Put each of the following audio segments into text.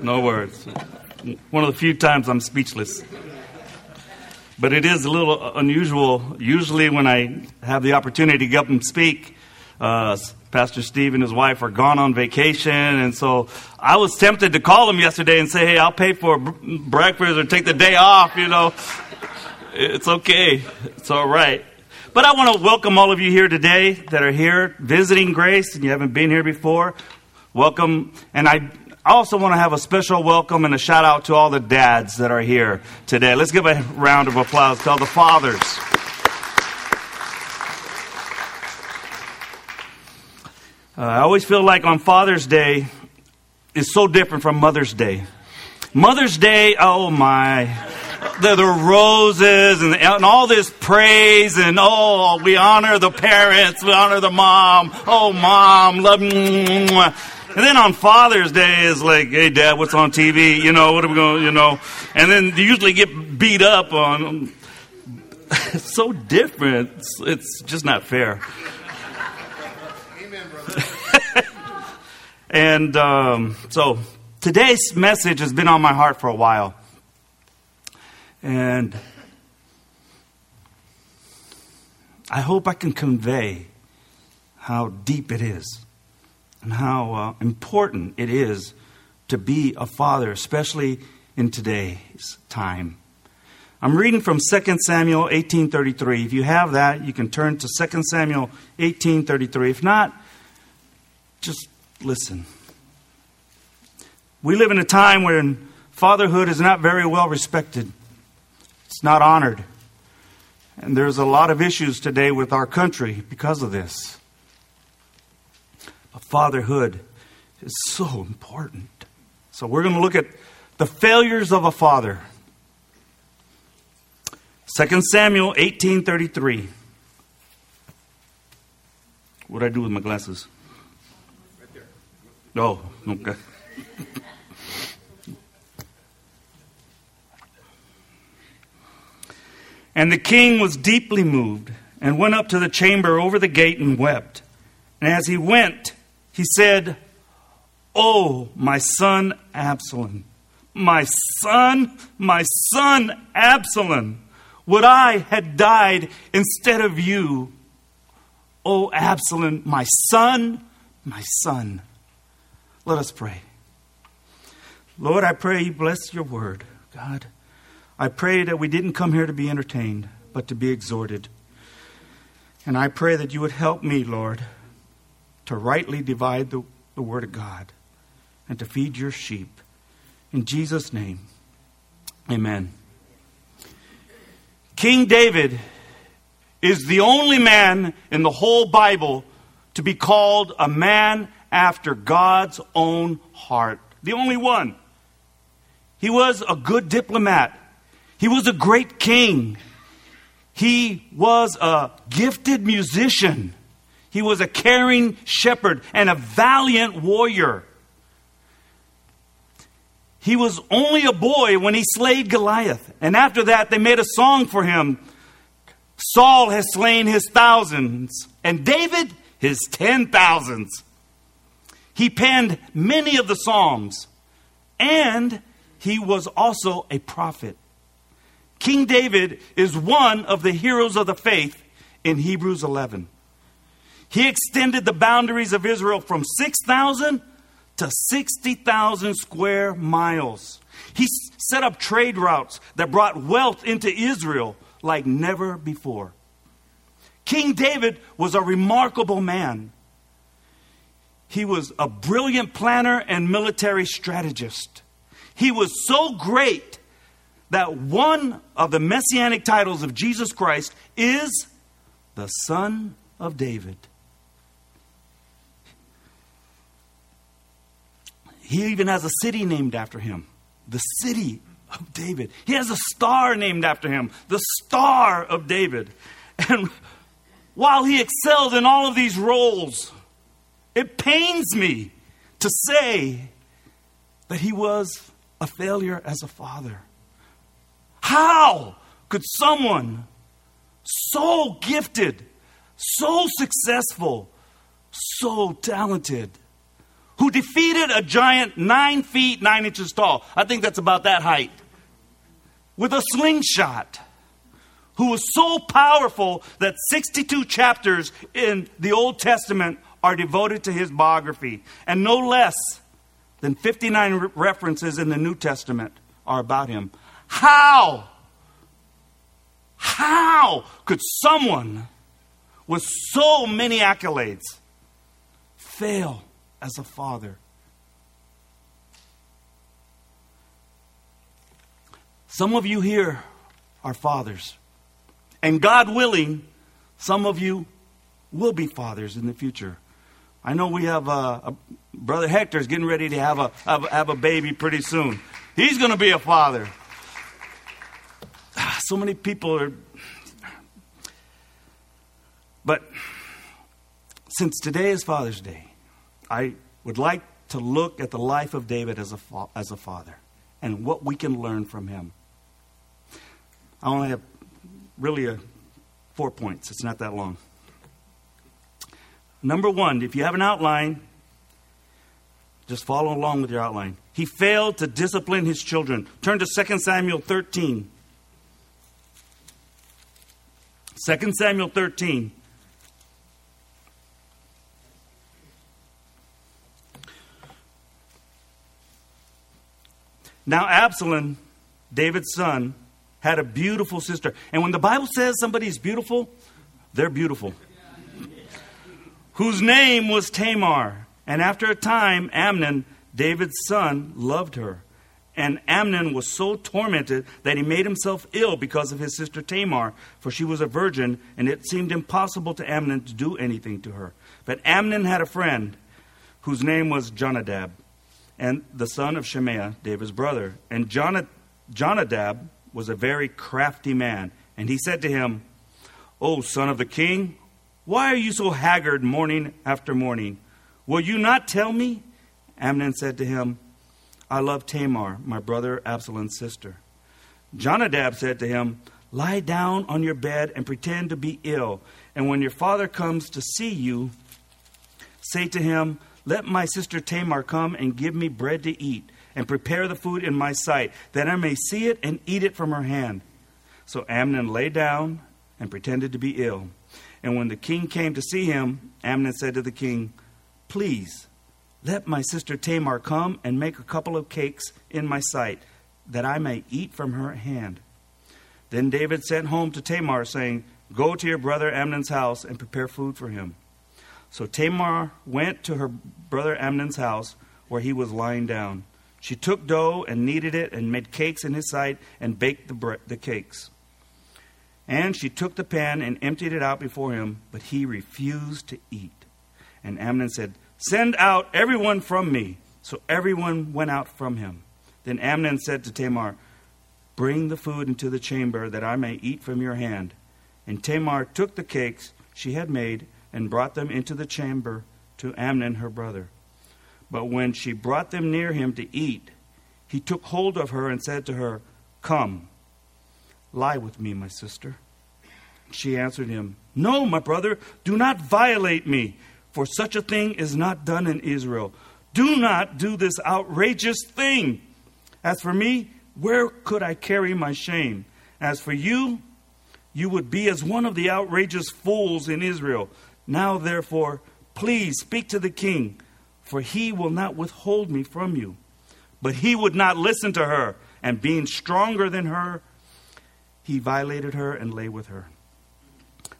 No words. One of the few times I'm speechless. But it is a little unusual. Usually, when I have the opportunity to get up and speak, uh, Pastor Steve and his wife are gone on vacation, and so I was tempted to call him yesterday and say, "Hey, I'll pay for breakfast or take the day off." You know, it's okay. It's all right. But I want to welcome all of you here today that are here visiting Grace and you haven't been here before. Welcome. And I also want to have a special welcome and a shout out to all the dads that are here today. Let's give a round of applause to all the fathers. Uh, I always feel like on Father's Day is so different from Mother's Day. Mother's Day, oh my the, the roses and, and all this praise and oh, we honor the parents, we honor the mom. Oh, mom, love. And then on Father's Day is like, hey, Dad, what's on TV? You know, what are we going? to, You know, and then you usually get beat up on. It's so different. It's, it's just not fair. Amen, brother. and um, so today's message has been on my heart for a while. And I hope I can convey how deep it is and how uh, important it is to be a father, especially in today's time. I'm reading from 2 Samuel 18:33. If you have that, you can turn to 2 Samuel 18:33. If not, just listen. We live in a time when fatherhood is not very well respected. It's not honored. And there's a lot of issues today with our country because of this. But fatherhood is so important. So we're going to look at the failures of a father. 2 Samuel 18:33. What do I do with my glasses? Right there. Oh, okay. And the king was deeply moved and went up to the chamber over the gate and wept. And as he went, he said, Oh, my son Absalom, my son, my son Absalom, would I had died instead of you. Oh, Absalom, my son, my son. Let us pray. Lord, I pray you bless your word, God. I pray that we didn't come here to be entertained, but to be exhorted. And I pray that you would help me, Lord, to rightly divide the, the Word of God and to feed your sheep. In Jesus' name, amen. King David is the only man in the whole Bible to be called a man after God's own heart. The only one. He was a good diplomat. He was a great king. He was a gifted musician. He was a caring shepherd and a valiant warrior. He was only a boy when he slayed Goliath. And after that, they made a song for him Saul has slain his thousands, and David his ten thousands. He penned many of the Psalms, and he was also a prophet. King David is one of the heroes of the faith in Hebrews 11. He extended the boundaries of Israel from 6,000 to 60,000 square miles. He set up trade routes that brought wealth into Israel like never before. King David was a remarkable man. He was a brilliant planner and military strategist. He was so great that one of the messianic titles of Jesus Christ is the Son of David. He even has a city named after him, the city of David. He has a star named after him, the Star of David. And while he excelled in all of these roles, it pains me to say that he was a failure as a father. How could someone so gifted, so successful, so talented who defeated a giant nine feet nine inches tall. I think that's about that height. With a slingshot. Who was so powerful that 62 chapters in the Old Testament are devoted to his biography. And no less than 59 re- references in the New Testament are about him. How? How could someone with so many accolades fail as a father? Some of you here are fathers. And God willing, some of you will be fathers in the future. I know we have a, a brother Hector is getting ready to have a have, have a baby pretty soon. He's going to be a father. Ah, so many people are. But since today is Father's Day, I would like to look at the life of David as a fa- as a father and what we can learn from him. I only have really a, four points. It's not that long. Number one, if you have an outline, just follow along with your outline. He failed to discipline his children. Turn to 2 Samuel 13. 2 Samuel 13. Now, Absalom, David's son, had a beautiful sister. And when the Bible says somebody's beautiful, they're beautiful. Whose name was Tamar. And after a time, Amnon, David's son, loved her. And Amnon was so tormented that he made himself ill because of his sister Tamar, for she was a virgin, and it seemed impossible to Amnon to do anything to her. But Amnon had a friend whose name was Jonadab, and the son of Shemaiah, David's brother. And Jonadab was a very crafty man. And he said to him, O son of the king, why are you so haggard morning after morning? Will you not tell me? Amnon said to him, I love Tamar, my brother Absalom's sister. Jonadab said to him, Lie down on your bed and pretend to be ill. And when your father comes to see you, say to him, Let my sister Tamar come and give me bread to eat and prepare the food in my sight, that I may see it and eat it from her hand. So Amnon lay down and pretended to be ill. And when the king came to see him, Amnon said to the king, Please, let my sister Tamar come and make a couple of cakes in my sight, that I may eat from her hand. Then David sent home to Tamar, saying, Go to your brother Amnon's house and prepare food for him. So Tamar went to her brother Amnon's house, where he was lying down. She took dough and kneaded it and made cakes in his sight and baked the, bre- the cakes. And she took the pan and emptied it out before him, but he refused to eat. And Amnon said, Send out everyone from me. So everyone went out from him. Then Amnon said to Tamar, Bring the food into the chamber that I may eat from your hand. And Tamar took the cakes she had made and brought them into the chamber to Amnon her brother. But when she brought them near him to eat, he took hold of her and said to her, Come, lie with me, my sister. She answered him, No, my brother, do not violate me, for such a thing is not done in Israel. Do not do this outrageous thing. As for me, where could I carry my shame? As for you, you would be as one of the outrageous fools in Israel. Now, therefore, please speak to the king for he will not withhold me from you. But he would not listen to her, and being stronger than her, he violated her and lay with her.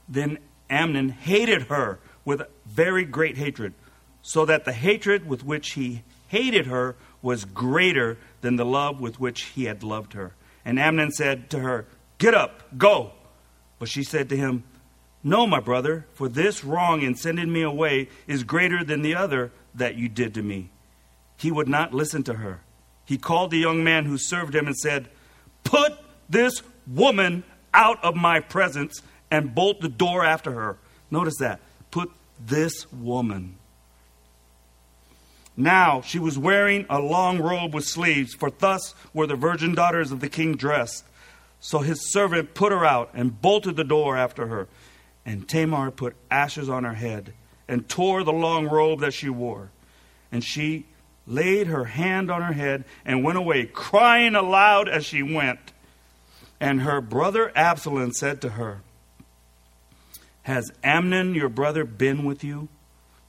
Then Amnon hated her with very great hatred, so that the hatred with which he hated her was greater than the love with which he had loved her. And Amnon said to her, Get up, go. But she said to him, No, my brother, for this wrong in sending me away is greater than the other that you did to me. He would not listen to her. He called the young man who served him and said, Put this woman out of my presence and bolt the door after her. Notice that. Put this woman. Now she was wearing a long robe with sleeves, for thus were the virgin daughters of the king dressed. So his servant put her out and bolted the door after her. And Tamar put ashes on her head and tore the long robe that she wore. And she laid her hand on her head and went away, crying aloud as she went. And her brother Absalom said to her, Has Amnon your brother been with you?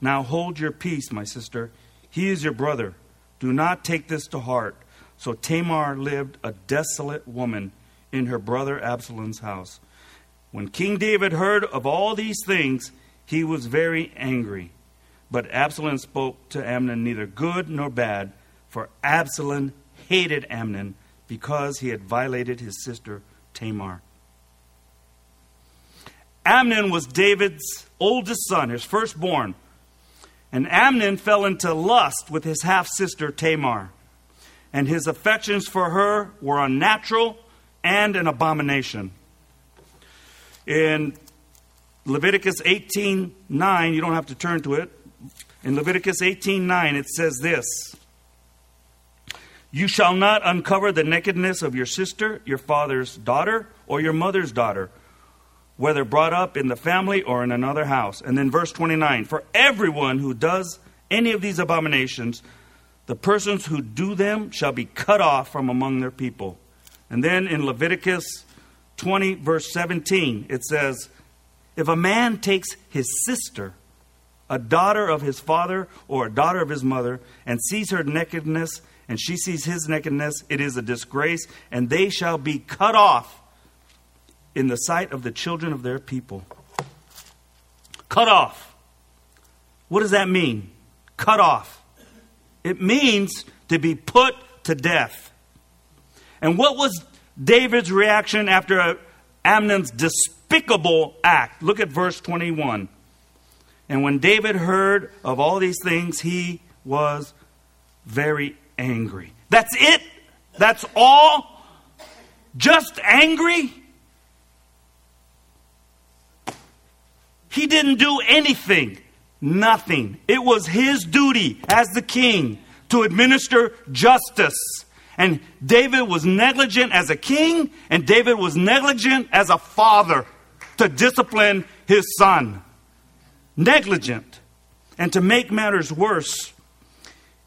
Now hold your peace, my sister. He is your brother. Do not take this to heart. So Tamar lived a desolate woman in her brother Absalom's house. When King David heard of all these things, he was very angry. But Absalom spoke to Amnon neither good nor bad, for Absalom hated Amnon because he had violated his sister Tamar. Amnon was David's oldest son, his firstborn. And Amnon fell into lust with his half sister Tamar. And his affections for her were unnatural and an abomination. In Leviticus 18:9, you don't have to turn to it. In Leviticus 18:9 it says this: You shall not uncover the nakedness of your sister, your father's daughter, or your mother's daughter, whether brought up in the family or in another house. And then verse 29, for everyone who does any of these abominations, the persons who do them shall be cut off from among their people. And then in Leviticus 20, verse 17, it says, If a man takes his sister, a daughter of his father or a daughter of his mother, and sees her nakedness, and she sees his nakedness, it is a disgrace, and they shall be cut off in the sight of the children of their people. Cut off. What does that mean? Cut off. It means to be put to death. And what was David's reaction after Amnon's despicable act? Look at verse 21. And when David heard of all these things, he was very angry. That's it? That's all? Just angry? He didn't do anything. Nothing. It was his duty as the king to administer justice. And David was negligent as a king, and David was negligent as a father to discipline his son. Negligent. And to make matters worse,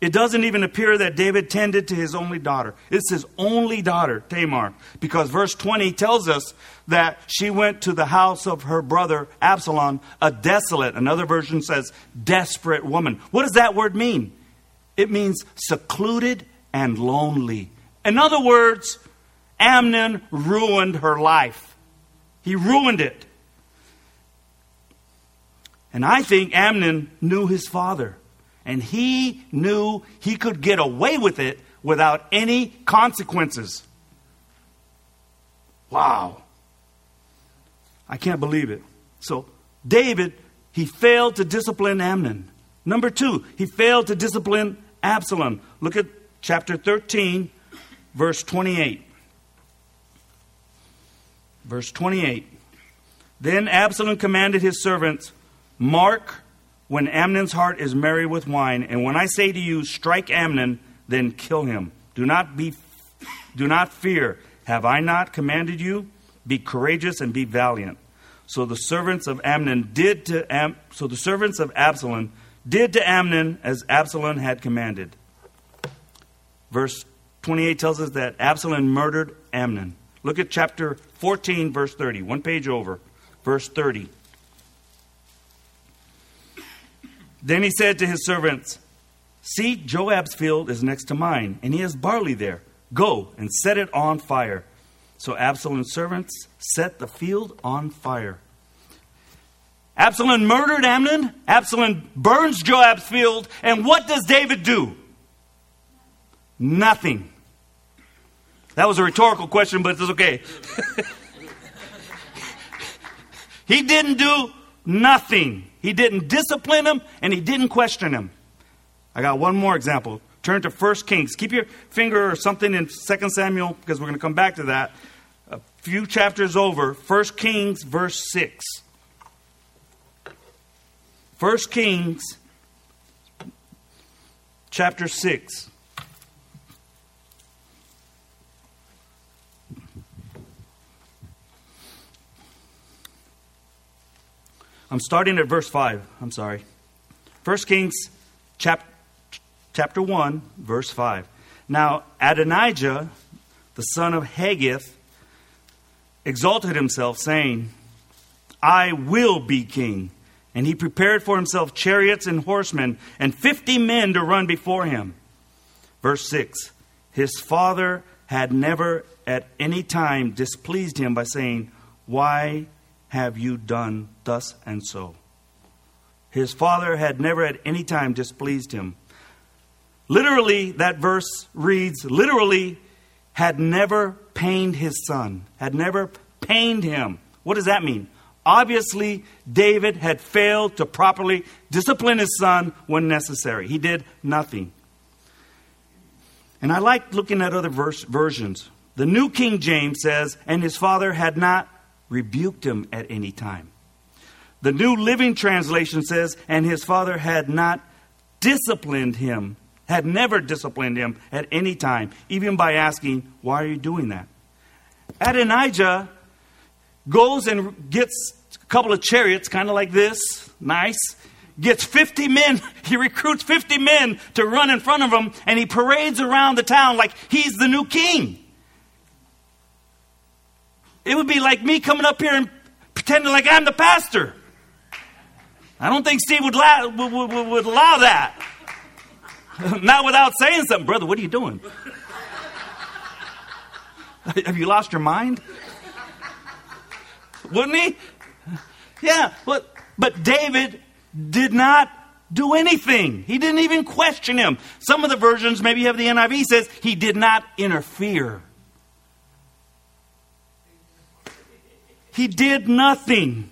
it doesn't even appear that David tended to his only daughter. It's his only daughter, Tamar, because verse 20 tells us that she went to the house of her brother Absalom, a desolate, another version says desperate woman. What does that word mean? It means secluded and lonely. In other words, Amnon ruined her life. He ruined it. And I think Amnon knew his father and he knew he could get away with it without any consequences. Wow. I can't believe it. So, David, he failed to discipline Amnon. Number two, he failed to discipline Absalom. Look at chapter 13, verse 28. Verse 28. Then Absalom commanded his servants, Mark when Amnon's heart is merry with wine, and when I say to you, strike Amnon, then kill him. Do not be do not fear. Have I not commanded you? Be courageous and be valiant. So the servants of Amnon did to Am, so the servants of Absalom did to Amnon as Absalom had commanded. Verse 28 tells us that Absalom murdered Amnon. Look at chapter 14 verse 30, one page over. Verse 30. Then he said to his servants, See, Joab's field is next to mine, and he has barley there. Go and set it on fire. So Absalom's servants set the field on fire. Absalom murdered Amnon. Absalom burns Joab's field. And what does David do? Nothing. That was a rhetorical question, but it's okay. he didn't do nothing. He didn't discipline him and he didn't question him. I got one more example. Turn to 1 Kings. Keep your finger or something in 2 Samuel because we're going to come back to that. A few chapters over, 1 Kings, verse 6. 1 Kings, chapter 6. I'm starting at verse 5. I'm sorry. 1 Kings chap- chapter 1, verse 5. Now, Adonijah, the son of Haggith, exalted himself, saying, I will be king. And he prepared for himself chariots and horsemen, and fifty men to run before him. Verse 6 His father had never at any time displeased him by saying, Why have you done thus and so? His father had never at any time displeased him. Literally, that verse reads, literally, had never pained his son, had never pained him. What does that mean? Obviously, David had failed to properly discipline his son when necessary. He did nothing. And I like looking at other verse, versions. The New King James says, and his father had not rebuked him at any time. The New Living Translation says, and his father had not disciplined him, had never disciplined him at any time, even by asking, Why are you doing that? Adonijah goes and gets a couple of chariots, kind of like this, nice. Gets 50 men, he recruits 50 men to run in front of him, and he parades around the town like he's the new king. It would be like me coming up here and pretending like I'm the pastor. I don't think Steve would, la- would, would, would allow that. Not without saying something. Brother, what are you doing? Have you lost your mind? Wouldn't he? Yeah, but, but David did not do anything. He didn't even question him. Some of the versions, maybe you have the NIV, says he did not interfere. He did nothing.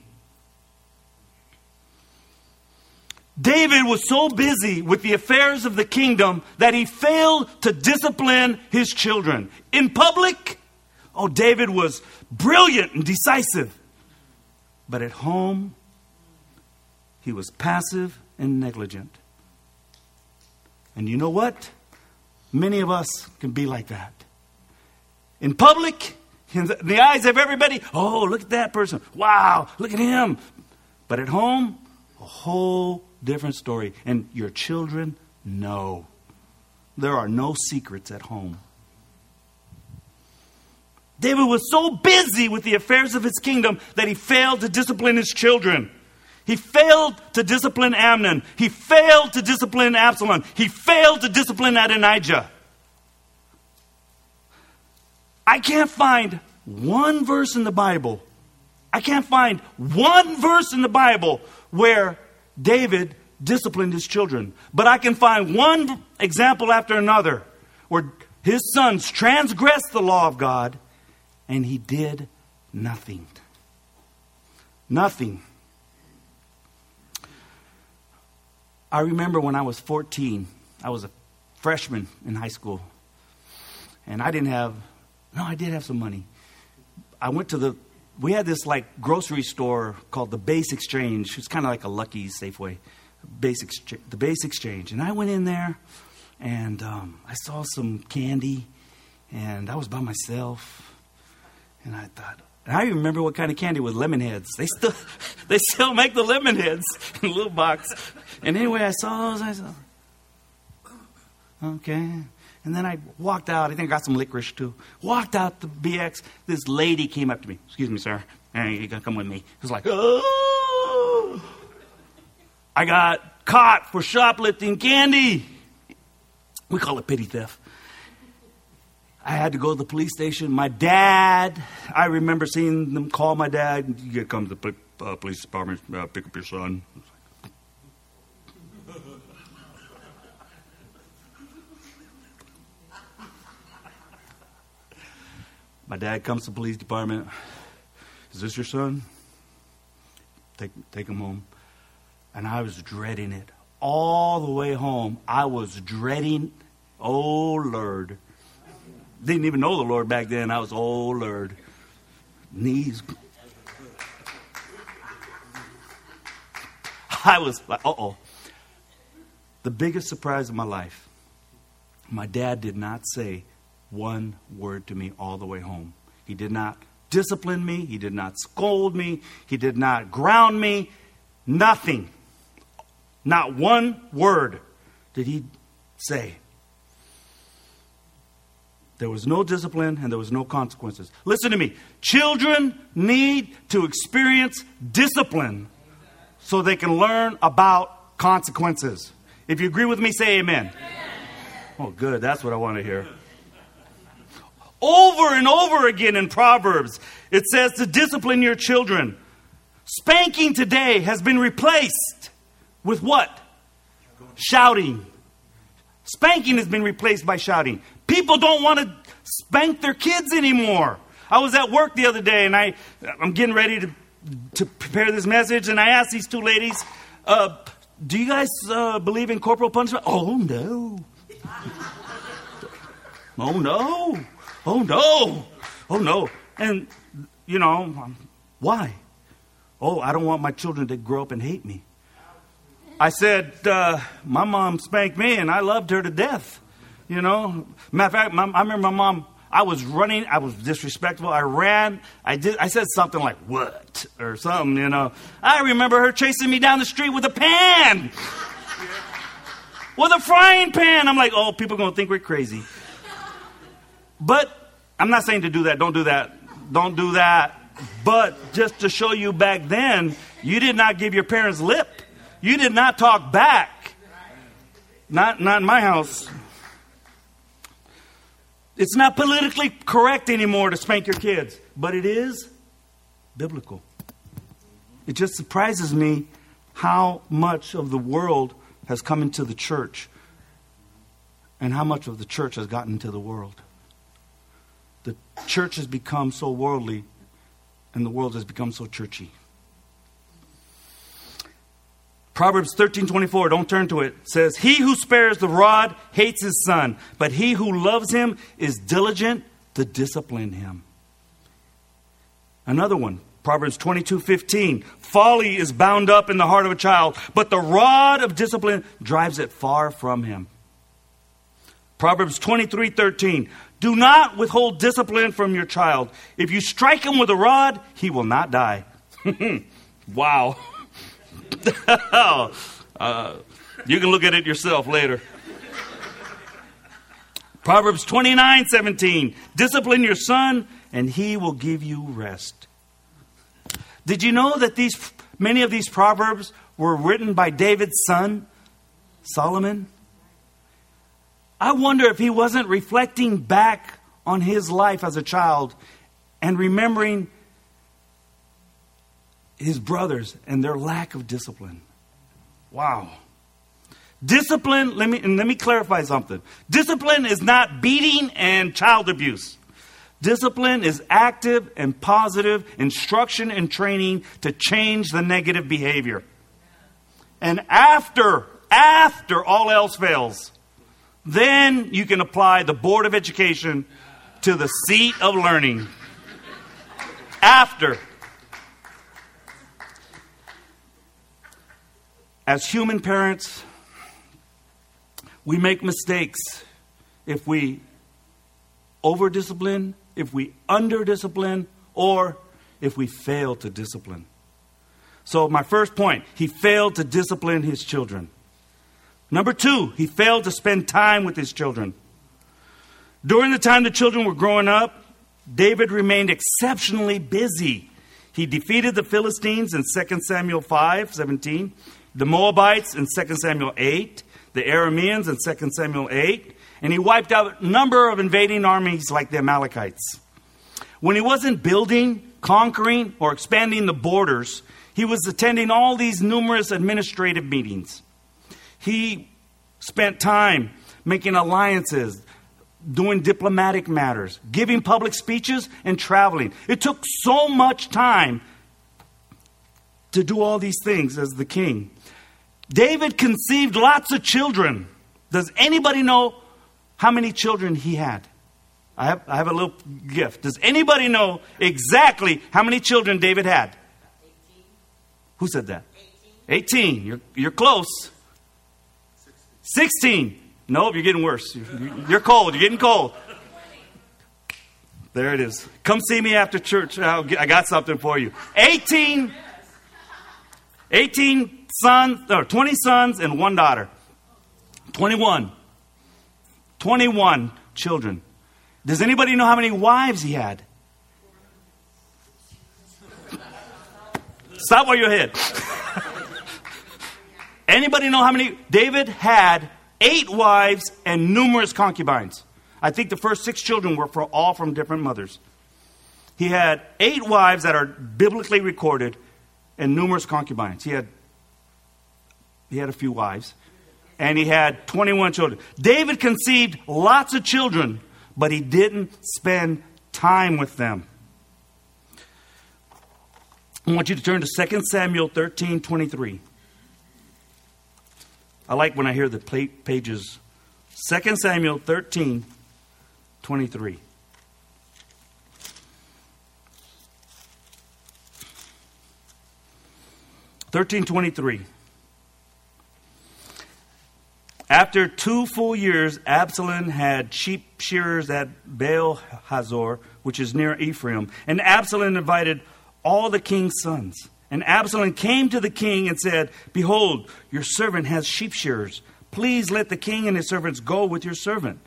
David was so busy with the affairs of the kingdom that he failed to discipline his children. In public, oh, David was brilliant and decisive. But at home, he was passive and negligent. And you know what? Many of us can be like that. In public, in the eyes of everybody, oh, look at that person. Wow, look at him. But at home, a whole different story. And your children know. There are no secrets at home. David was so busy with the affairs of his kingdom that he failed to discipline his children. He failed to discipline Amnon. He failed to discipline Absalom. He failed to discipline Adonijah. I can't find one verse in the Bible. I can't find one verse in the Bible where David disciplined his children. But I can find one example after another where his sons transgressed the law of God and he did nothing. Nothing. I remember when I was 14, I was a freshman in high school. And I didn't have, no, I did have some money. I went to the, we had this like grocery store called the Base Exchange. It's kind of like a Lucky Safeway. Base Exchange, the Base Exchange. And I went in there and um, I saw some candy and I was by myself. And I thought, and I remember what kind of candy was lemon heads. They still, they still make the lemon heads in a little box. And anyway, I saw those. I said, okay. And then I walked out. I think I got some licorice too. Walked out the BX. This lady came up to me. Excuse me, sir. You gotta come with me. It was like, oh. I got caught for shoplifting candy. We call it petty theft. I had to go to the police station. My dad, I remember seeing them call my dad. You gotta come to the uh, police department, uh, pick up your son. My dad comes to the police department. Is this your son? Take, take him home. And I was dreading it. All the way home, I was dreading, oh Lord. Didn't even know the Lord back then. I was, oh Lord. Knees. I was like, uh oh. The biggest surprise of my life, my dad did not say, one word to me all the way home. He did not discipline me, he did not scold me, he did not ground me, nothing. Not one word did he say? There was no discipline and there was no consequences. Listen to me. Children need to experience discipline so they can learn about consequences. If you agree with me, say amen. amen. Oh, good. That's what I want to hear. Over and over again in Proverbs, it says to discipline your children. Spanking today has been replaced with what? Shouting. Spanking has been replaced by shouting. People don't want to spank their kids anymore. I was at work the other day and I, I'm getting ready to, to prepare this message, and I asked these two ladies, uh, Do you guys uh, believe in corporal punishment? Oh, no. oh, no. Oh, no. Oh, no. And, you know, why? Oh, I don't want my children to grow up and hate me. I said, uh, my mom spanked me and I loved her to death. You know, matter of fact, my, I remember my mom. I was running. I was disrespectful. I ran. I did. I said something like "what" or something. You know. I remember her chasing me down the street with a pan, with a frying pan. I'm like, oh, people are gonna think we're crazy. But I'm not saying to do that. Don't do that. Don't do that. But just to show you back then, you did not give your parents lip. You did not talk back. Not, not in my house. It's not politically correct anymore to spank your kids, but it is biblical. It just surprises me how much of the world has come into the church and how much of the church has gotten into the world. Church has become so worldly and the world has become so churchy. Proverbs 13:24, don't turn to it, says, "He who spares the rod hates his son, but he who loves him is diligent to discipline him." Another one, Proverbs 22:15, "Folly is bound up in the heart of a child, but the rod of discipline drives it far from him." Proverbs 23:13, "Do not withhold discipline from your child. If you strike him with a rod, he will not die." wow. uh, you can look at it yourself later. Proverbs 29 17. Discipline your son, and he will give you rest. Did you know that these many of these proverbs were written by David's son, Solomon? I wonder if he wasn't reflecting back on his life as a child and remembering his brothers and their lack of discipline. Wow. Discipline, let me, and let me clarify something. Discipline is not beating and child abuse. Discipline is active and positive instruction and training to change the negative behavior. And after, after all else fails, then you can apply the Board of Education to the seat of learning. After. As human parents, we make mistakes if we over discipline, if we under discipline, or if we fail to discipline. So, my first point, he failed to discipline his children. Number two, he failed to spend time with his children. During the time the children were growing up, David remained exceptionally busy. He defeated the Philistines in 2 Samuel 5 17 the Moabites in 2 Samuel 8, the Arameans in 2 Samuel 8, and he wiped out a number of invading armies like the Amalekites. When he wasn't building, conquering, or expanding the borders, he was attending all these numerous administrative meetings. He spent time making alliances, doing diplomatic matters, giving public speeches, and traveling. It took so much time to do all these things as the king. David conceived lots of children. Does anybody know how many children he had? I have, I have a little gift. Does anybody know exactly how many children David had? 18. Who said that? 18. 18. You're, you're close. 16. 16. Nope, you're getting worse. You're, cold. You're getting cold. There it is. Come see me after church. I got something for you. 18. 18 sons, or 20 sons and one daughter. 21. 21 children. Does anybody know how many wives he had? Stop while you're ahead. Anybody know how many? David had eight wives and numerous concubines. I think the first six children were for all from different mothers. He had eight wives that are biblically recorded and numerous concubines. He had he had a few wives and he had 21 children. David conceived lots of children, but he didn't spend time with them. I want you to turn to 2 Samuel 13 23. I like when I hear the pages. 2 Samuel 13 23. Thirteen twenty-three. After two full years, Absalom had sheep shearers at Baal Hazor, which is near Ephraim, and Absalom invited all the king's sons. And Absalom came to the king and said, Behold, your servant has sheep shearers. Please let the king and his servants go with your servant.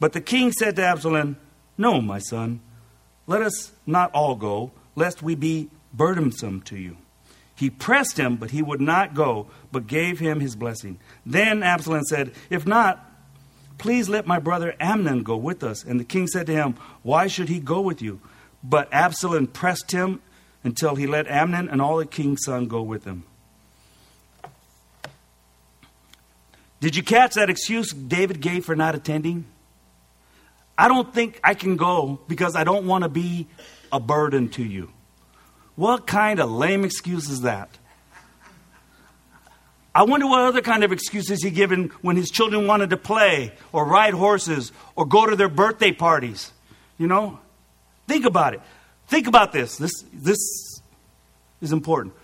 But the king said to Absalom, No, my son, let us not all go, lest we be burdensome to you. He pressed him, but he would not go, but gave him his blessing. Then Absalom said, If not, please let my brother Amnon go with us. And the king said to him, Why should he go with you? But Absalom pressed him until he let Amnon and all the king's son go with him. Did you catch that excuse David gave for not attending? I don't think I can go because I don't want to be a burden to you. What kind of lame excuse is that? I wonder what other kind of excuses he given when his children wanted to play or ride horses or go to their birthday parties. You know? Think about it. Think about this. This, this is important.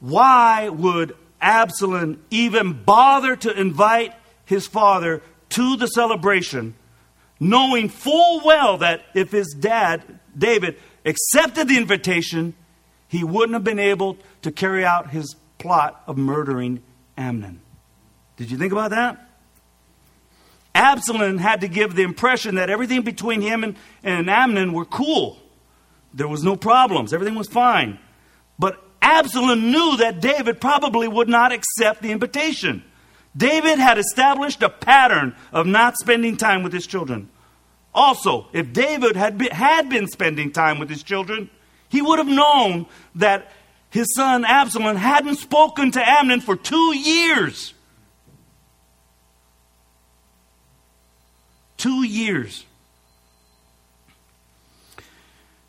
Why would Absalom even bother to invite his father to the celebration, knowing full well that if his dad, David, accepted the invitation, he wouldn't have been able to carry out his plot of murdering Amnon? Did you think about that? Absalom had to give the impression that everything between him and, and Amnon were cool. There was no problems. Everything was fine. But Absalom knew that David probably would not accept the invitation. David had established a pattern of not spending time with his children. Also, if David had been, had been spending time with his children, he would have known that his son Absalom hadn't spoken to Amnon for two years. Two years.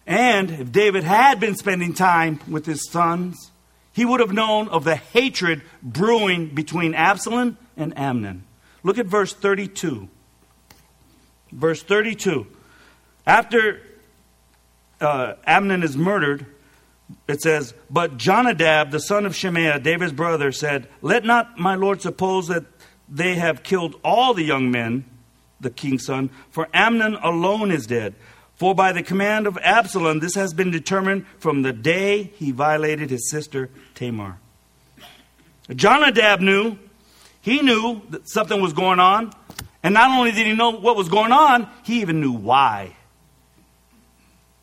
And if David had been spending time with his sons, he would have known of the hatred brewing between Absalom and Amnon. Look at verse 32. Verse 32. After uh, Amnon is murdered, it says, But Jonadab, the son of Shemaiah, David's brother, said, Let not my lord suppose that they have killed all the young men, the king's son, for Amnon alone is dead. For by the command of Absalom, this has been determined from the day he violated his sister Tamar. Jonadab knew, he knew that something was going on. And not only did he know what was going on, he even knew why.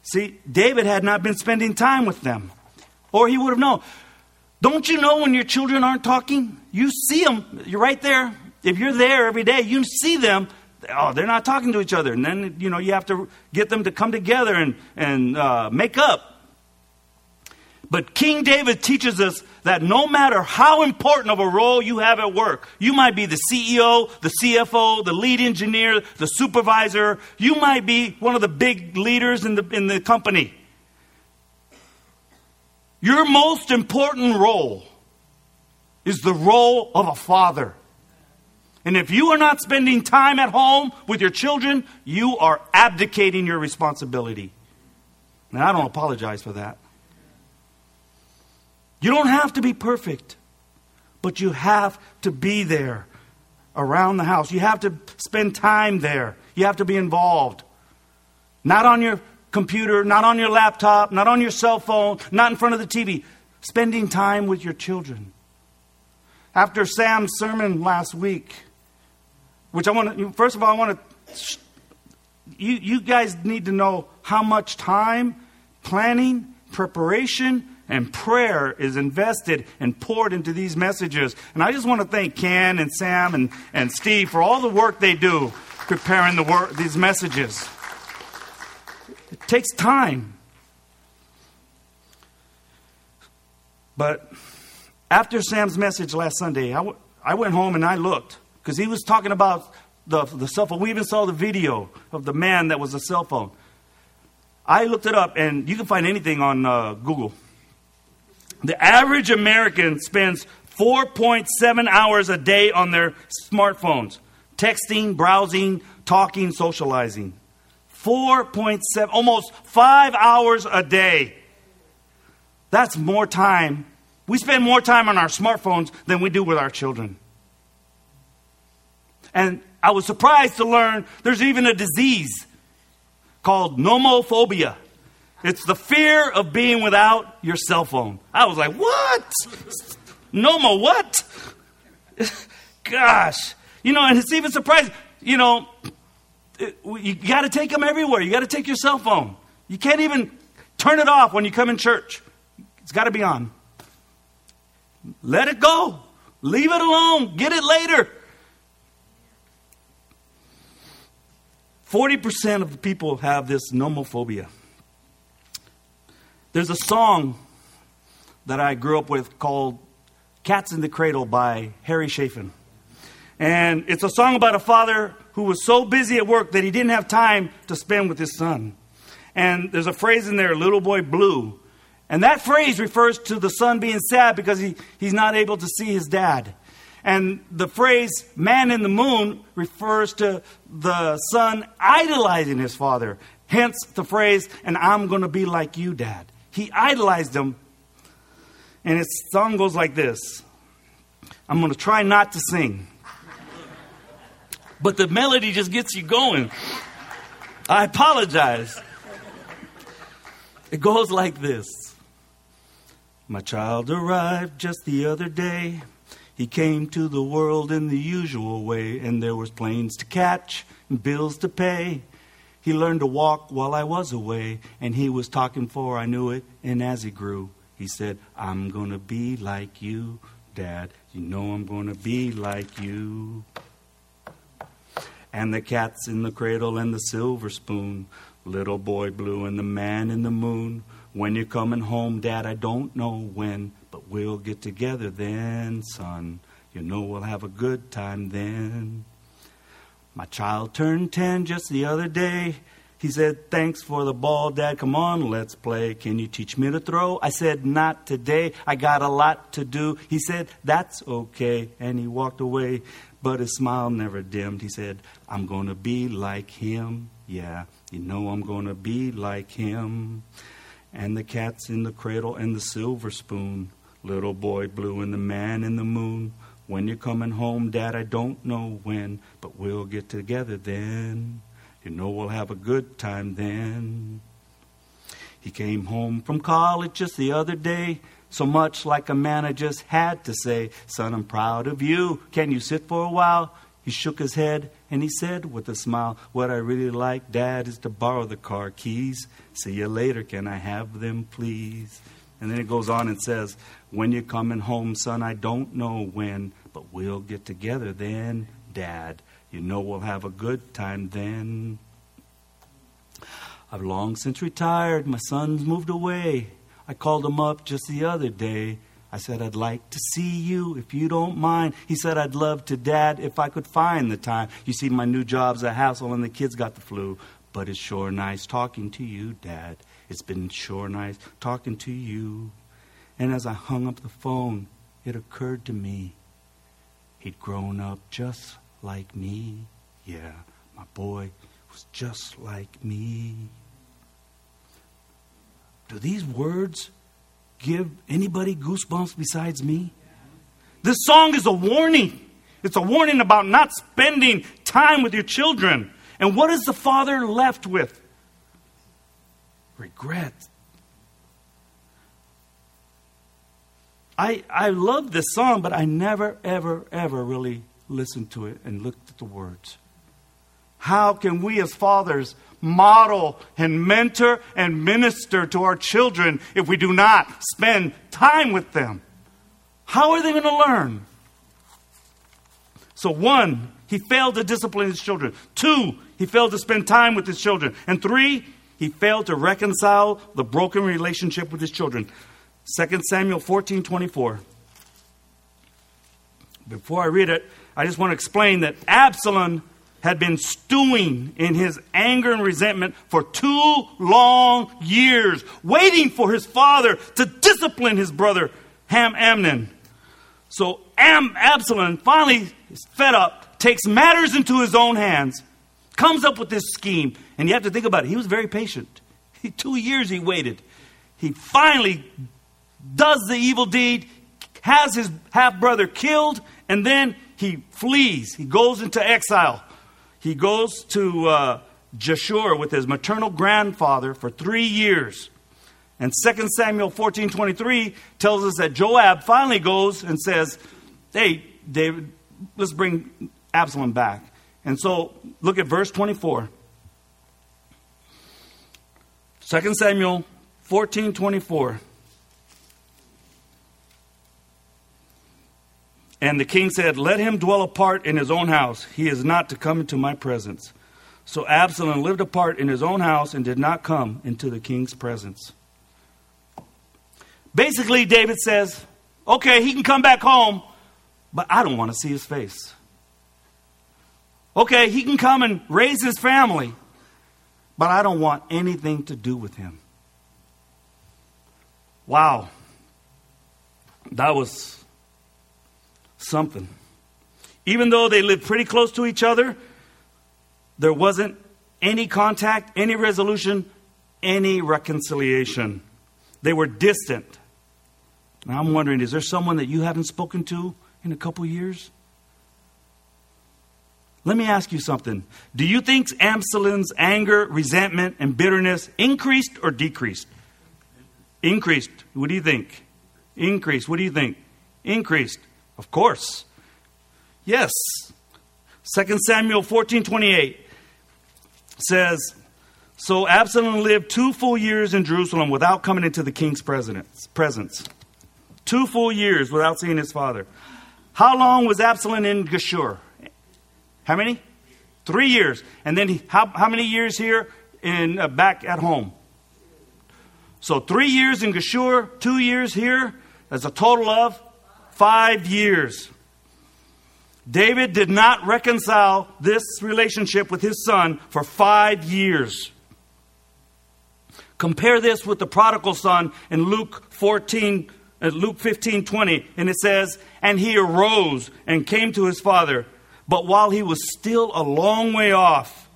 See, David had not been spending time with them, or he would have known. Don't you know when your children aren't talking? You see them, you're right there. If you're there every day, you see them oh, they're not talking to each other. And then, you know, you have to get them to come together and, and uh, make up. But King David teaches us that no matter how important of a role you have at work, you might be the CEO, the CFO, the lead engineer, the supervisor, you might be one of the big leaders in the, in the company. Your most important role is the role of a father. And if you are not spending time at home with your children, you are abdicating your responsibility. And I don't apologize for that. You don't have to be perfect, but you have to be there around the house. You have to spend time there. You have to be involved. Not on your computer, not on your laptop, not on your cell phone, not in front of the TV. Spending time with your children. After Sam's sermon last week, which I want to, first of all, I want to, you, you guys need to know how much time, planning, preparation, and prayer is invested and poured into these messages. And I just want to thank Ken and Sam and, and Steve for all the work they do preparing the work, these messages. It takes time. But after Sam's message last Sunday, I, w- I went home and I looked because he was talking about the, the cell phone. We even saw the video of the man that was a cell phone. I looked it up, and you can find anything on uh, Google. The average American spends 4.7 hours a day on their smartphones, texting, browsing, talking, socializing. 4.7, almost five hours a day. That's more time. We spend more time on our smartphones than we do with our children. And I was surprised to learn there's even a disease called nomophobia. It's the fear of being without your cell phone. I was like, what? Nomo, what? Gosh. You know, and it's even surprising. You know, you got to take them everywhere. You got to take your cell phone. You can't even turn it off when you come in church. It's got to be on. Let it go. Leave it alone. Get it later. 40% of the people have this nomophobia. There's a song that I grew up with called Cats in the Cradle by Harry Chapin. And it's a song about a father who was so busy at work that he didn't have time to spend with his son. And there's a phrase in there, little boy blue. And that phrase refers to the son being sad because he, he's not able to see his dad. And the phrase man in the moon refers to the son idolizing his father. Hence the phrase, and I'm going to be like you, dad. He idolized him. And his song goes like this I'm going to try not to sing. But the melody just gets you going. I apologize. It goes like this My child arrived just the other day. He came to the world in the usual way, and there was planes to catch and bills to pay. He learned to walk while I was away, and he was talking before I knew it. And as he grew, he said, I'm to be like you, Dad. You know I'm to be like you. And the cat's in the cradle and the silver spoon, little boy blue and the man in the moon. When you're coming home, Dad, I don't know when. But we'll get together then, son. You know we'll have a good time then. My child turned 10 just the other day. He said, Thanks for the ball, Dad. Come on, let's play. Can you teach me to throw? I said, Not today. I got a lot to do. He said, That's okay. And he walked away, but his smile never dimmed. He said, I'm going to be like him. Yeah, you know I'm going to be like him. And the cat's in the cradle and the silver spoon. Little boy blue and the man in the moon. When you're coming home, Dad, I don't know when, but we'll get together then. You know we'll have a good time then. He came home from college just the other day, so much like a man I just had to say, Son, I'm proud of you. Can you sit for a while? He shook his head and he said with a smile, What I really like, Dad, is to borrow the car keys. See you later. Can I have them, please? And then it goes on and says, When you're coming home, son, I don't know when, but we'll get together then, Dad. You know we'll have a good time then. I've long since retired. My son's moved away. I called him up just the other day. I said, I'd like to see you if you don't mind. He said, I'd love to, Dad, if I could find the time. You see, my new job's a hassle and the kids got the flu. But it's sure nice talking to you, Dad. It's been sure nice talking to you. And as I hung up the phone, it occurred to me he'd grown up just like me. Yeah, my boy was just like me. Do these words give anybody goosebumps besides me? This song is a warning. It's a warning about not spending time with your children. And what is the father left with? regret. I, I love this song, but I never, ever, ever really listened to it and looked at the words. How can we as fathers model and mentor and minister to our children if we do not spend time with them? How are they going to learn? So, one, he failed to discipline his children. Two, he failed to spend time with his children. And three, he failed to reconcile the broken relationship with his children. 2 Samuel 14 24. Before I read it, I just want to explain that Absalom had been stewing in his anger and resentment for two long years, waiting for his father to discipline his brother Ham Amnon. So Am- Absalom finally is fed up, takes matters into his own hands, comes up with this scheme. And you have to think about it. He was very patient. He, two years he waited. He finally does the evil deed, has his half brother killed, and then he flees. He goes into exile. He goes to uh, with his maternal grandfather for three years. And 2 Samuel 14 23 tells us that Joab finally goes and says, Hey, David, let's bring Absalom back. And so look at verse 24. 2 Samuel 14 24. And the king said, Let him dwell apart in his own house. He is not to come into my presence. So Absalom lived apart in his own house and did not come into the king's presence. Basically, David says, Okay, he can come back home, but I don't want to see his face. Okay, he can come and raise his family, but I don't want anything to do with him. Wow. That was something. Even though they lived pretty close to each other, there wasn't any contact, any resolution, any reconciliation. They were distant. Now I'm wondering is there someone that you haven't spoken to in a couple years? Let me ask you something. Do you think Absalom's anger, resentment, and bitterness increased or decreased? Increased. What do you think? Increased. What do you think? Increased. Of course. Yes. 2 Samuel 14 28 says, So Absalom lived two full years in Jerusalem without coming into the king's presence. Two full years without seeing his father. How long was Absalom in Geshur? How many? Three years. And then he, how, how many years here in uh, back at home? So three years in Geshur, two years here. That's a total of five years. David did not reconcile this relationship with his son for five years. Compare this with the prodigal son in Luke 14, uh, Luke 15, 20, and it says, And he arose and came to his father. But while he was still a long way off,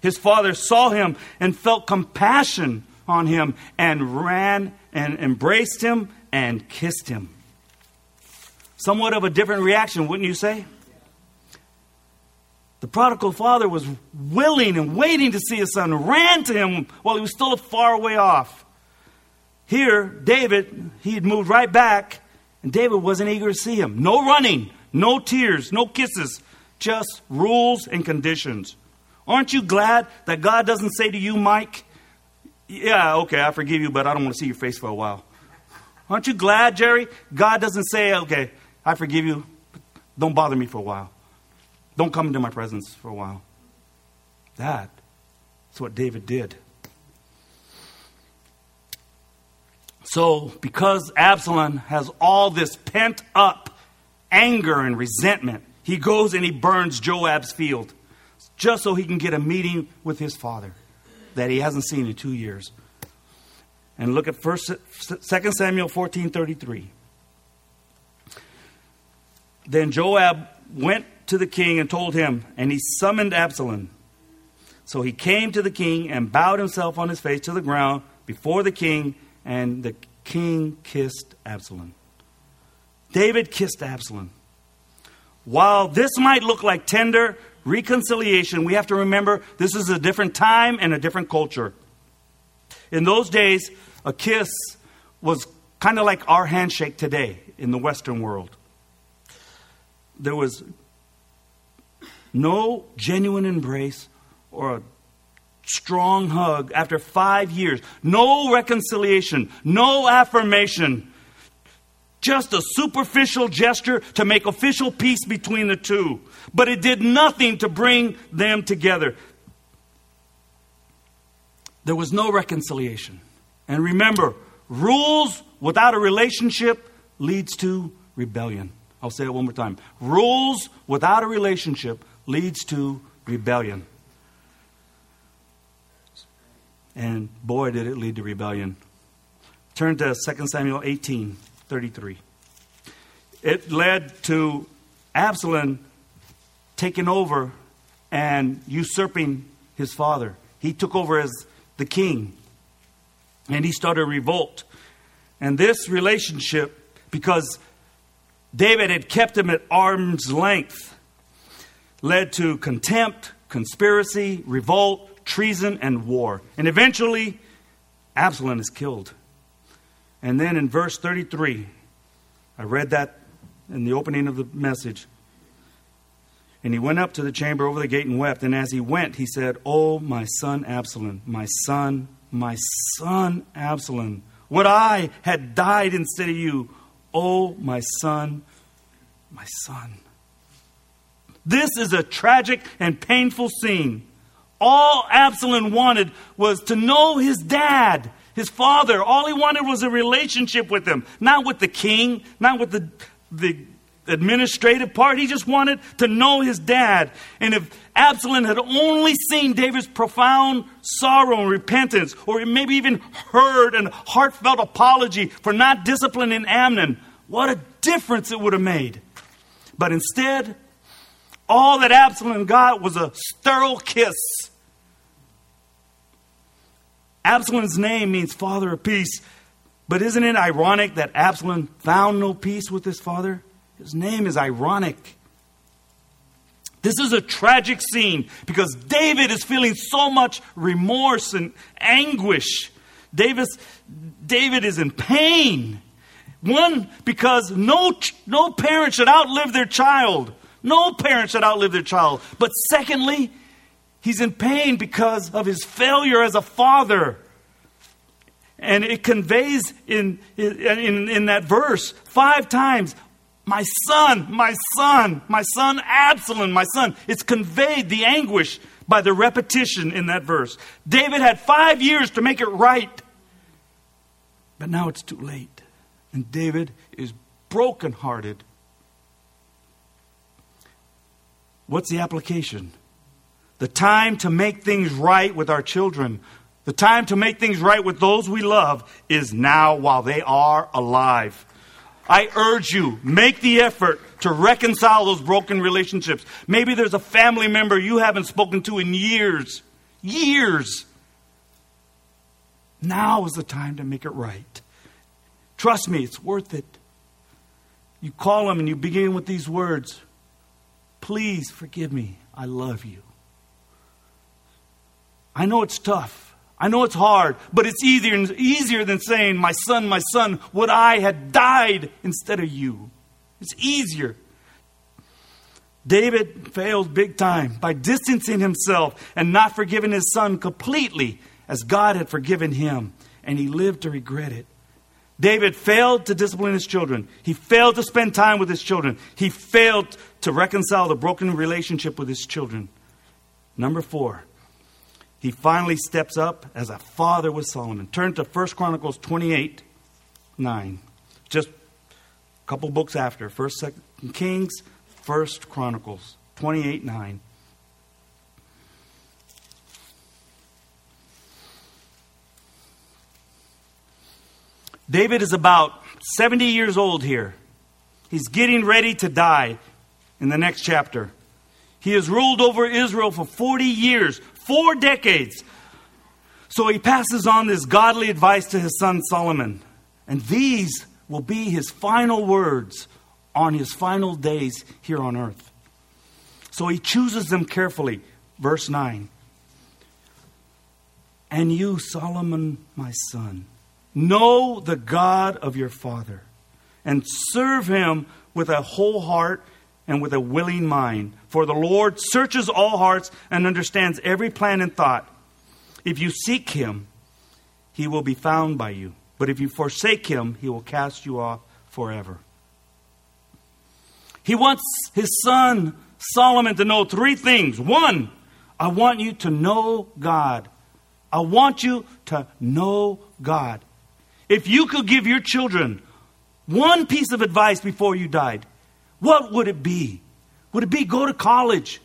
his father saw him and felt compassion on him and ran and embraced him and kissed him somewhat of a different reaction, wouldn't you say? The prodigal father was willing and waiting to see his son, ran to him while he was still far away off. Here, David, he had moved right back, and David wasn't eager to see him. No running, no tears, no kisses, just rules and conditions. Aren't you glad that God doesn't say to you, Mike, yeah, okay, I forgive you, but I don't want to see your face for a while? Aren't you glad, Jerry? God doesn't say, okay, I forgive you. Don't bother me for a while. Don't come into my presence for a while. That is what David did. So, because Absalom has all this pent up anger and resentment, he goes and he burns Joab's field just so he can get a meeting with his father that he hasn't seen in two years. And look at first, 2 Samuel 14 33. Then Joab went to the king and told him, and he summoned Absalom. So he came to the king and bowed himself on his face to the ground before the king, and the king kissed Absalom. David kissed Absalom. While this might look like tender reconciliation, we have to remember this is a different time and a different culture. In those days, a kiss was kind of like our handshake today in the Western world there was No genuine embrace or a strong hug after five years. No reconciliation, no affirmation. Just a superficial gesture to make official peace between the two. But it did nothing to bring them together. There was no reconciliation. And remember, rules without a relationship leads to rebellion. I'll say it one more time. Rules without a relationship leads to rebellion. And boy, did it lead to rebellion. Turn to 2 Samuel 18 33. It led to Absalom taking over and usurping his father. He took over as the king and he started a revolt. And this relationship, because David had kept him at arm's length, led to contempt, conspiracy, revolt, treason, and war. And eventually, Absalom is killed. And then in verse 33, I read that in the opening of the message. And he went up to the chamber over the gate and wept. And as he went, he said, Oh, my son Absalom, my son, my son Absalom, would I had died instead of you. Oh, my son, my son. This is a tragic and painful scene. All Absalom wanted was to know his dad, his father. All he wanted was a relationship with him, not with the king, not with the, the administrative part. He just wanted to know his dad. And if Absalom had only seen David's profound sorrow and repentance, or maybe even heard a heartfelt apology for not disciplining Amnon, what a difference it would have made. But instead, all that Absalom got was a sterile kiss. Absalom's name means father of peace. But isn't it ironic that Absalom found no peace with his father? His name is ironic. This is a tragic scene because David is feeling so much remorse and anguish. Davis, David is in pain. One, because no, no parent should outlive their child. No parent should outlive their child. But secondly, he's in pain because of his failure as a father. And it conveys in, in, in that verse five times my son, my son, my son Absalom, my son. It's conveyed the anguish by the repetition in that verse. David had five years to make it right, but now it's too late. And David is brokenhearted. What's the application? The time to make things right with our children, the time to make things right with those we love is now while they are alive. I urge you, make the effort to reconcile those broken relationships. Maybe there's a family member you haven't spoken to in years. Years. Now is the time to make it right. Trust me, it's worth it. You call them and you begin with these words Please forgive me. I love you. I know it's tough. I know it's hard, but it's easier, easier than saying, My son, my son, would I had died instead of you. It's easier. David failed big time by distancing himself and not forgiving his son completely as God had forgiven him, and he lived to regret it. David failed to discipline his children. He failed to spend time with his children. He failed to reconcile the broken relationship with his children. Number four, he finally steps up as a father with Solomon. Turn to 1 Chronicles 28 9. Just a couple books after. 1st, 2nd Kings, 1st Chronicles 28 9. David is about 70 years old here. He's getting ready to die in the next chapter. He has ruled over Israel for 40 years, four decades. So he passes on this godly advice to his son Solomon. And these will be his final words on his final days here on earth. So he chooses them carefully. Verse 9. And you, Solomon, my son, know the God of your father, and serve him with a whole heart and with a willing mind. For the Lord searches all hearts and understands every plan and thought. If you seek him, he will be found by you. But if you forsake him, he will cast you off forever. He wants his son Solomon to know three things. One, I want you to know God. I want you to know God. If you could give your children one piece of advice before you died, what would it be? Would it be go to college?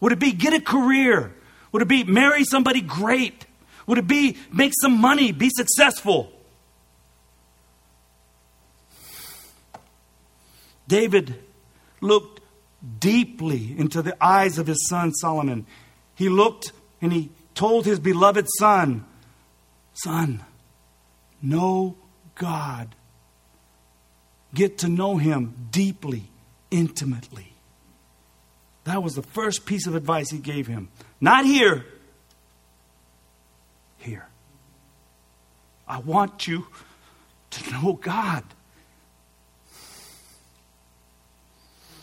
Would it be get a career? Would it be marry somebody great? Would it be make some money, be successful? David looked deeply into the eyes of his son Solomon. He looked and he told his beloved son, Son, know God. Get to know him deeply, intimately. That was the first piece of advice he gave him. Not here, here. I want you to know God.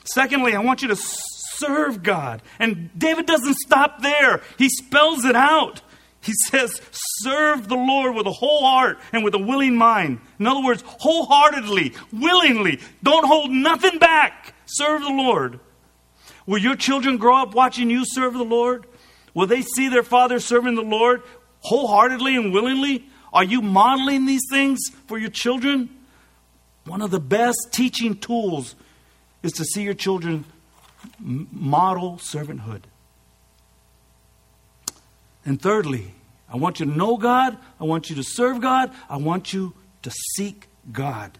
Secondly, I want you to serve God. And David doesn't stop there, he spells it out. He says, Serve the Lord with a whole heart and with a willing mind. In other words, wholeheartedly, willingly. Don't hold nothing back. Serve the Lord. Will your children grow up watching you serve the Lord? Will they see their father serving the Lord wholeheartedly and willingly? Are you modeling these things for your children? One of the best teaching tools is to see your children model servanthood. And thirdly, I want you to know God. I want you to serve God. I want you to seek God.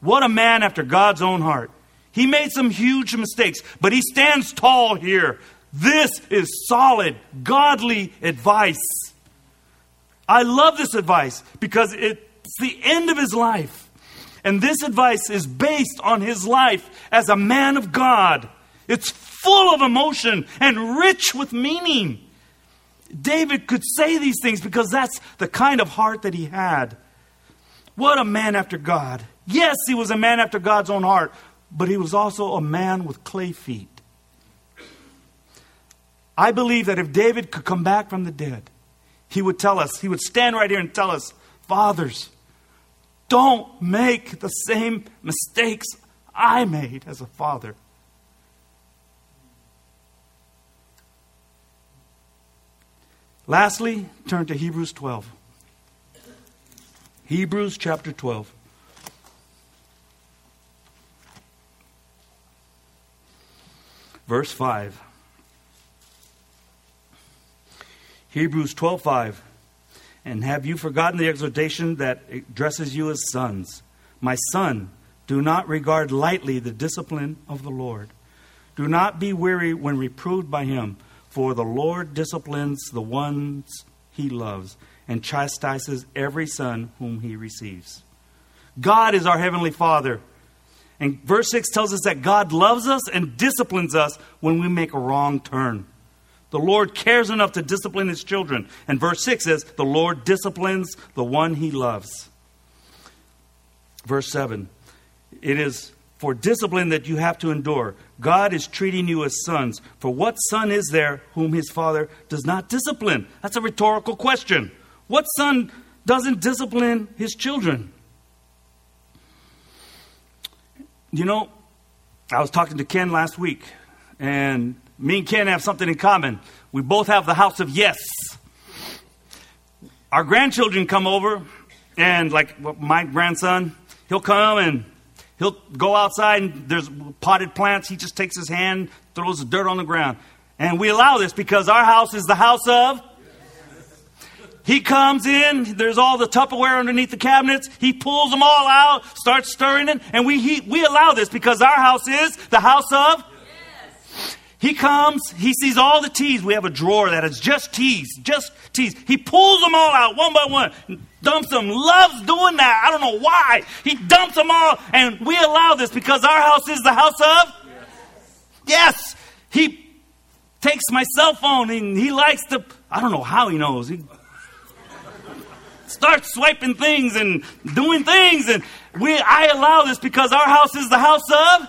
What a man after God's own heart. He made some huge mistakes, but he stands tall here. This is solid, godly advice. I love this advice because it's the end of his life. And this advice is based on his life as a man of God. It's full of emotion and rich with meaning. David could say these things because that's the kind of heart that he had. What a man after God. Yes, he was a man after God's own heart, but he was also a man with clay feet. I believe that if David could come back from the dead, he would tell us, he would stand right here and tell us, Fathers, don't make the same mistakes I made as a father. Lastly, turn to Hebrews 12. Hebrews chapter 12. Verse 5. Hebrews 12:5 And have you forgotten the exhortation that addresses you as sons? My son, do not regard lightly the discipline of the Lord. Do not be weary when reproved by him, for the Lord disciplines the ones he loves and chastises every son whom he receives. God is our heavenly Father. And verse 6 tells us that God loves us and disciplines us when we make a wrong turn. The Lord cares enough to discipline his children. And verse 6 says, The Lord disciplines the one he loves. Verse 7 It is for discipline that you have to endure. God is treating you as sons. For what son is there whom his father does not discipline? That's a rhetorical question. What son doesn't discipline his children? You know, I was talking to Ken last week, and me and Ken have something in common. We both have the house of yes. Our grandchildren come over, and like my grandson, he'll come and he'll go outside, and there's potted plants. He just takes his hand, throws the dirt on the ground. And we allow this because our house is the house of he comes in, there's all the Tupperware underneath the cabinets. He pulls them all out, starts stirring it, and we, he, we allow this because our house is the house of he comes, he sees all the teas. We have a drawer that is just teas, just teas. He pulls them all out one by one, dumps them, loves doing that. I don't know why. He dumps them all, and we allow this because our house is the house of? Yes. yes. He takes my cell phone and he likes to, I don't know how he knows. He starts swiping things and doing things, and we, I allow this because our house is the house of?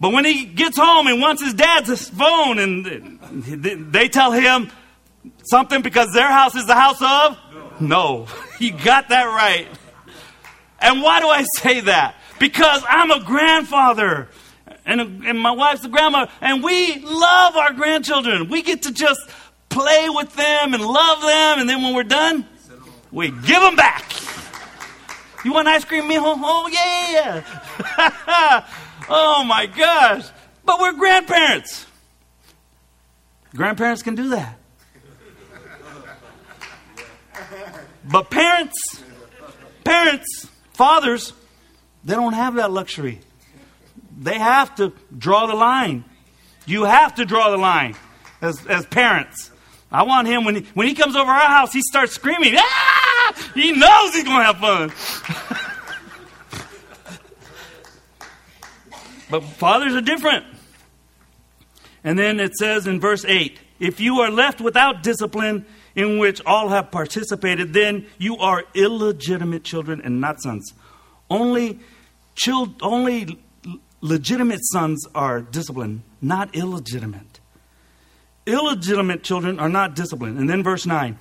But when he gets home and wants his dad's phone, and they tell him something because their house is the house of? No. You got that right. And why do I say that? Because I'm a grandfather. And, and my wife's a grandma. And we love our grandchildren. We get to just play with them and love them. And then when we're done, we give them back. You want ice cream, mijo? Oh, yeah. oh, my gosh. But we're grandparents. Grandparents can do that. But parents, parents, fathers, they don't have that luxury. They have to draw the line. You have to draw the line as, as parents. I want him when he, when he comes over our house, he starts screaming. Ah! He knows he's going to have fun. but fathers are different. And then it says in verse 8 if you are left without discipline in which all have participated, then you are illegitimate children and not sons. Only, chil- only legitimate sons are disciplined, not illegitimate. Illegitimate children are not disciplined. And then verse 9.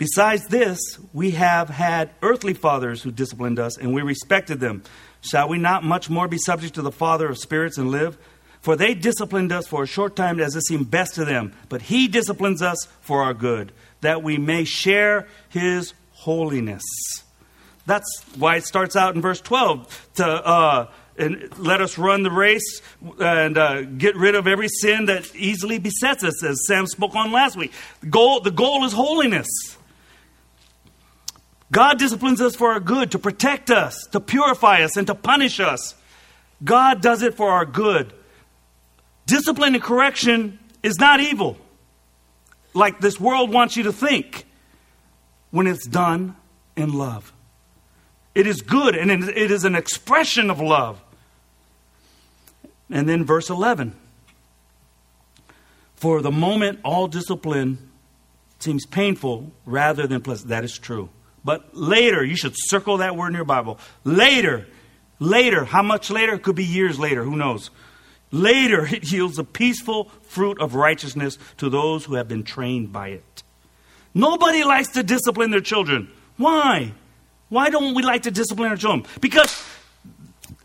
Besides this, we have had earthly fathers who disciplined us, and we respected them. Shall we not much more be subject to the Father of spirits and live? For they disciplined us for a short time as it seemed best to them, but He disciplines us for our good, that we may share His holiness. That's why it starts out in verse 12 to uh, and let us run the race and uh, get rid of every sin that easily besets us, as Sam spoke on last week. The goal, the goal is holiness. God disciplines us for our good, to protect us, to purify us, and to punish us. God does it for our good. Discipline and correction is not evil, like this world wants you to think, when it's done in love. It is good and it is an expression of love. And then verse 11. For the moment, all discipline seems painful rather than pleasant. That is true. But later, you should circle that word in your Bible. Later, later, how much later? It could be years later, who knows? Later, it yields a peaceful fruit of righteousness to those who have been trained by it. Nobody likes to discipline their children. Why? Why don't we like to discipline our children? Because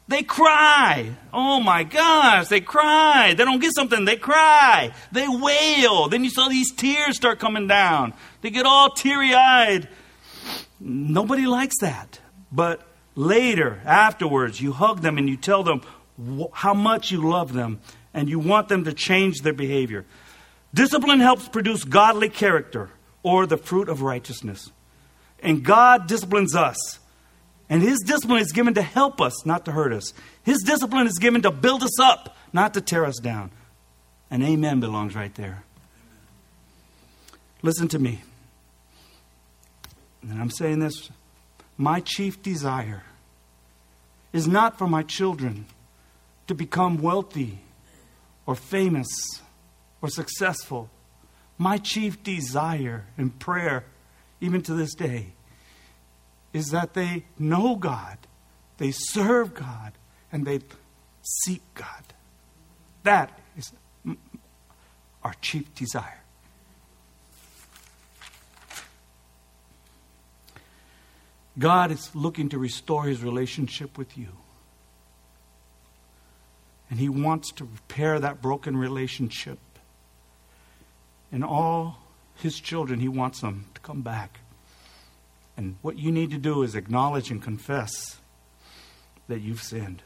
they cry. Oh my gosh, they cry. They don't get something, they cry. They wail. Then you saw these tears start coming down. They get all teary eyed. Nobody likes that. But later, afterwards, you hug them and you tell them how much you love them and you want them to change their behavior. Discipline helps produce godly character or the fruit of righteousness. And God disciplines us. And His discipline is given to help us, not to hurt us. His discipline is given to build us up, not to tear us down. And amen belongs right there. Listen to me. And I'm saying this my chief desire is not for my children to become wealthy or famous or successful. My chief desire and prayer, even to this day, is that they know God, they serve God, and they seek God. That is our chief desire. God is looking to restore his relationship with you. And He wants to repair that broken relationship. And all His children, He wants them to come back. And what you need to do is acknowledge and confess that you've sinned.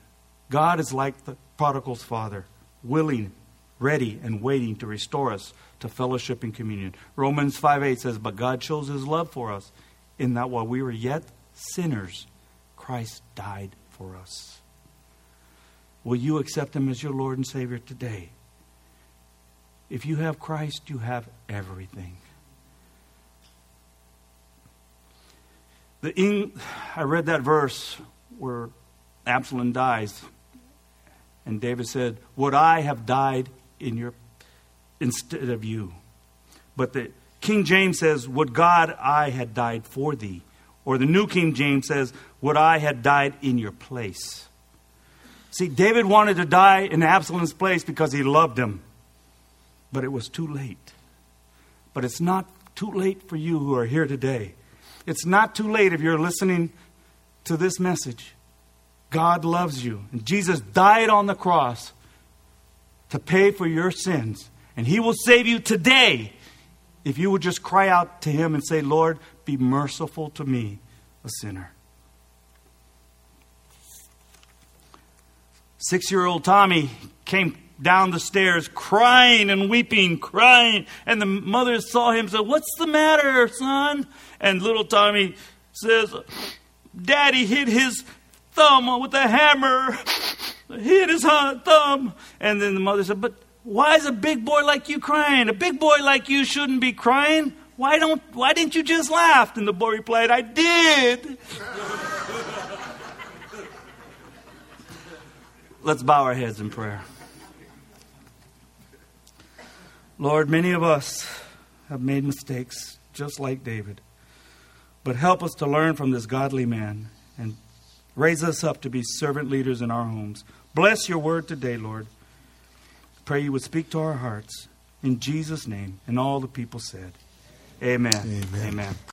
God is like the prodigal's father, willing, ready, and waiting to restore us to fellowship and communion. Romans 5 8 says, But God shows his love for us in that while we were yet sinners, Christ died for us. Will you accept Him as your Lord and Savior today? If you have Christ, you have everything. The I read that verse where Absalom dies, and David said, "Would I have died in your instead of you?" But the King James says, "Would God I had died for thee?" Or the New King James says, "Would I had died in your place?" See, David wanted to die in Absalom's place because he loved him. But it was too late. But it's not too late for you who are here today. It's not too late if you're listening to this message. God loves you. And Jesus died on the cross to pay for your sins. And He will save you today if you would just cry out to Him and say, Lord, be merciful to me, a sinner. Six year old Tommy came down the stairs crying and weeping, crying. And the mother saw him and said, What's the matter, son? And little Tommy says, Daddy hit his thumb with a hammer. Hit his thumb. And then the mother said, But why is a big boy like you crying? A big boy like you shouldn't be crying. Why don't why didn't you just laugh? And the boy replied, I did. Let's bow our heads in prayer. Lord, many of us have made mistakes just like David. But help us to learn from this godly man and raise us up to be servant leaders in our homes. Bless your word today, Lord. Pray you would speak to our hearts. In Jesus' name. And all the people said, Amen. Amen. Amen.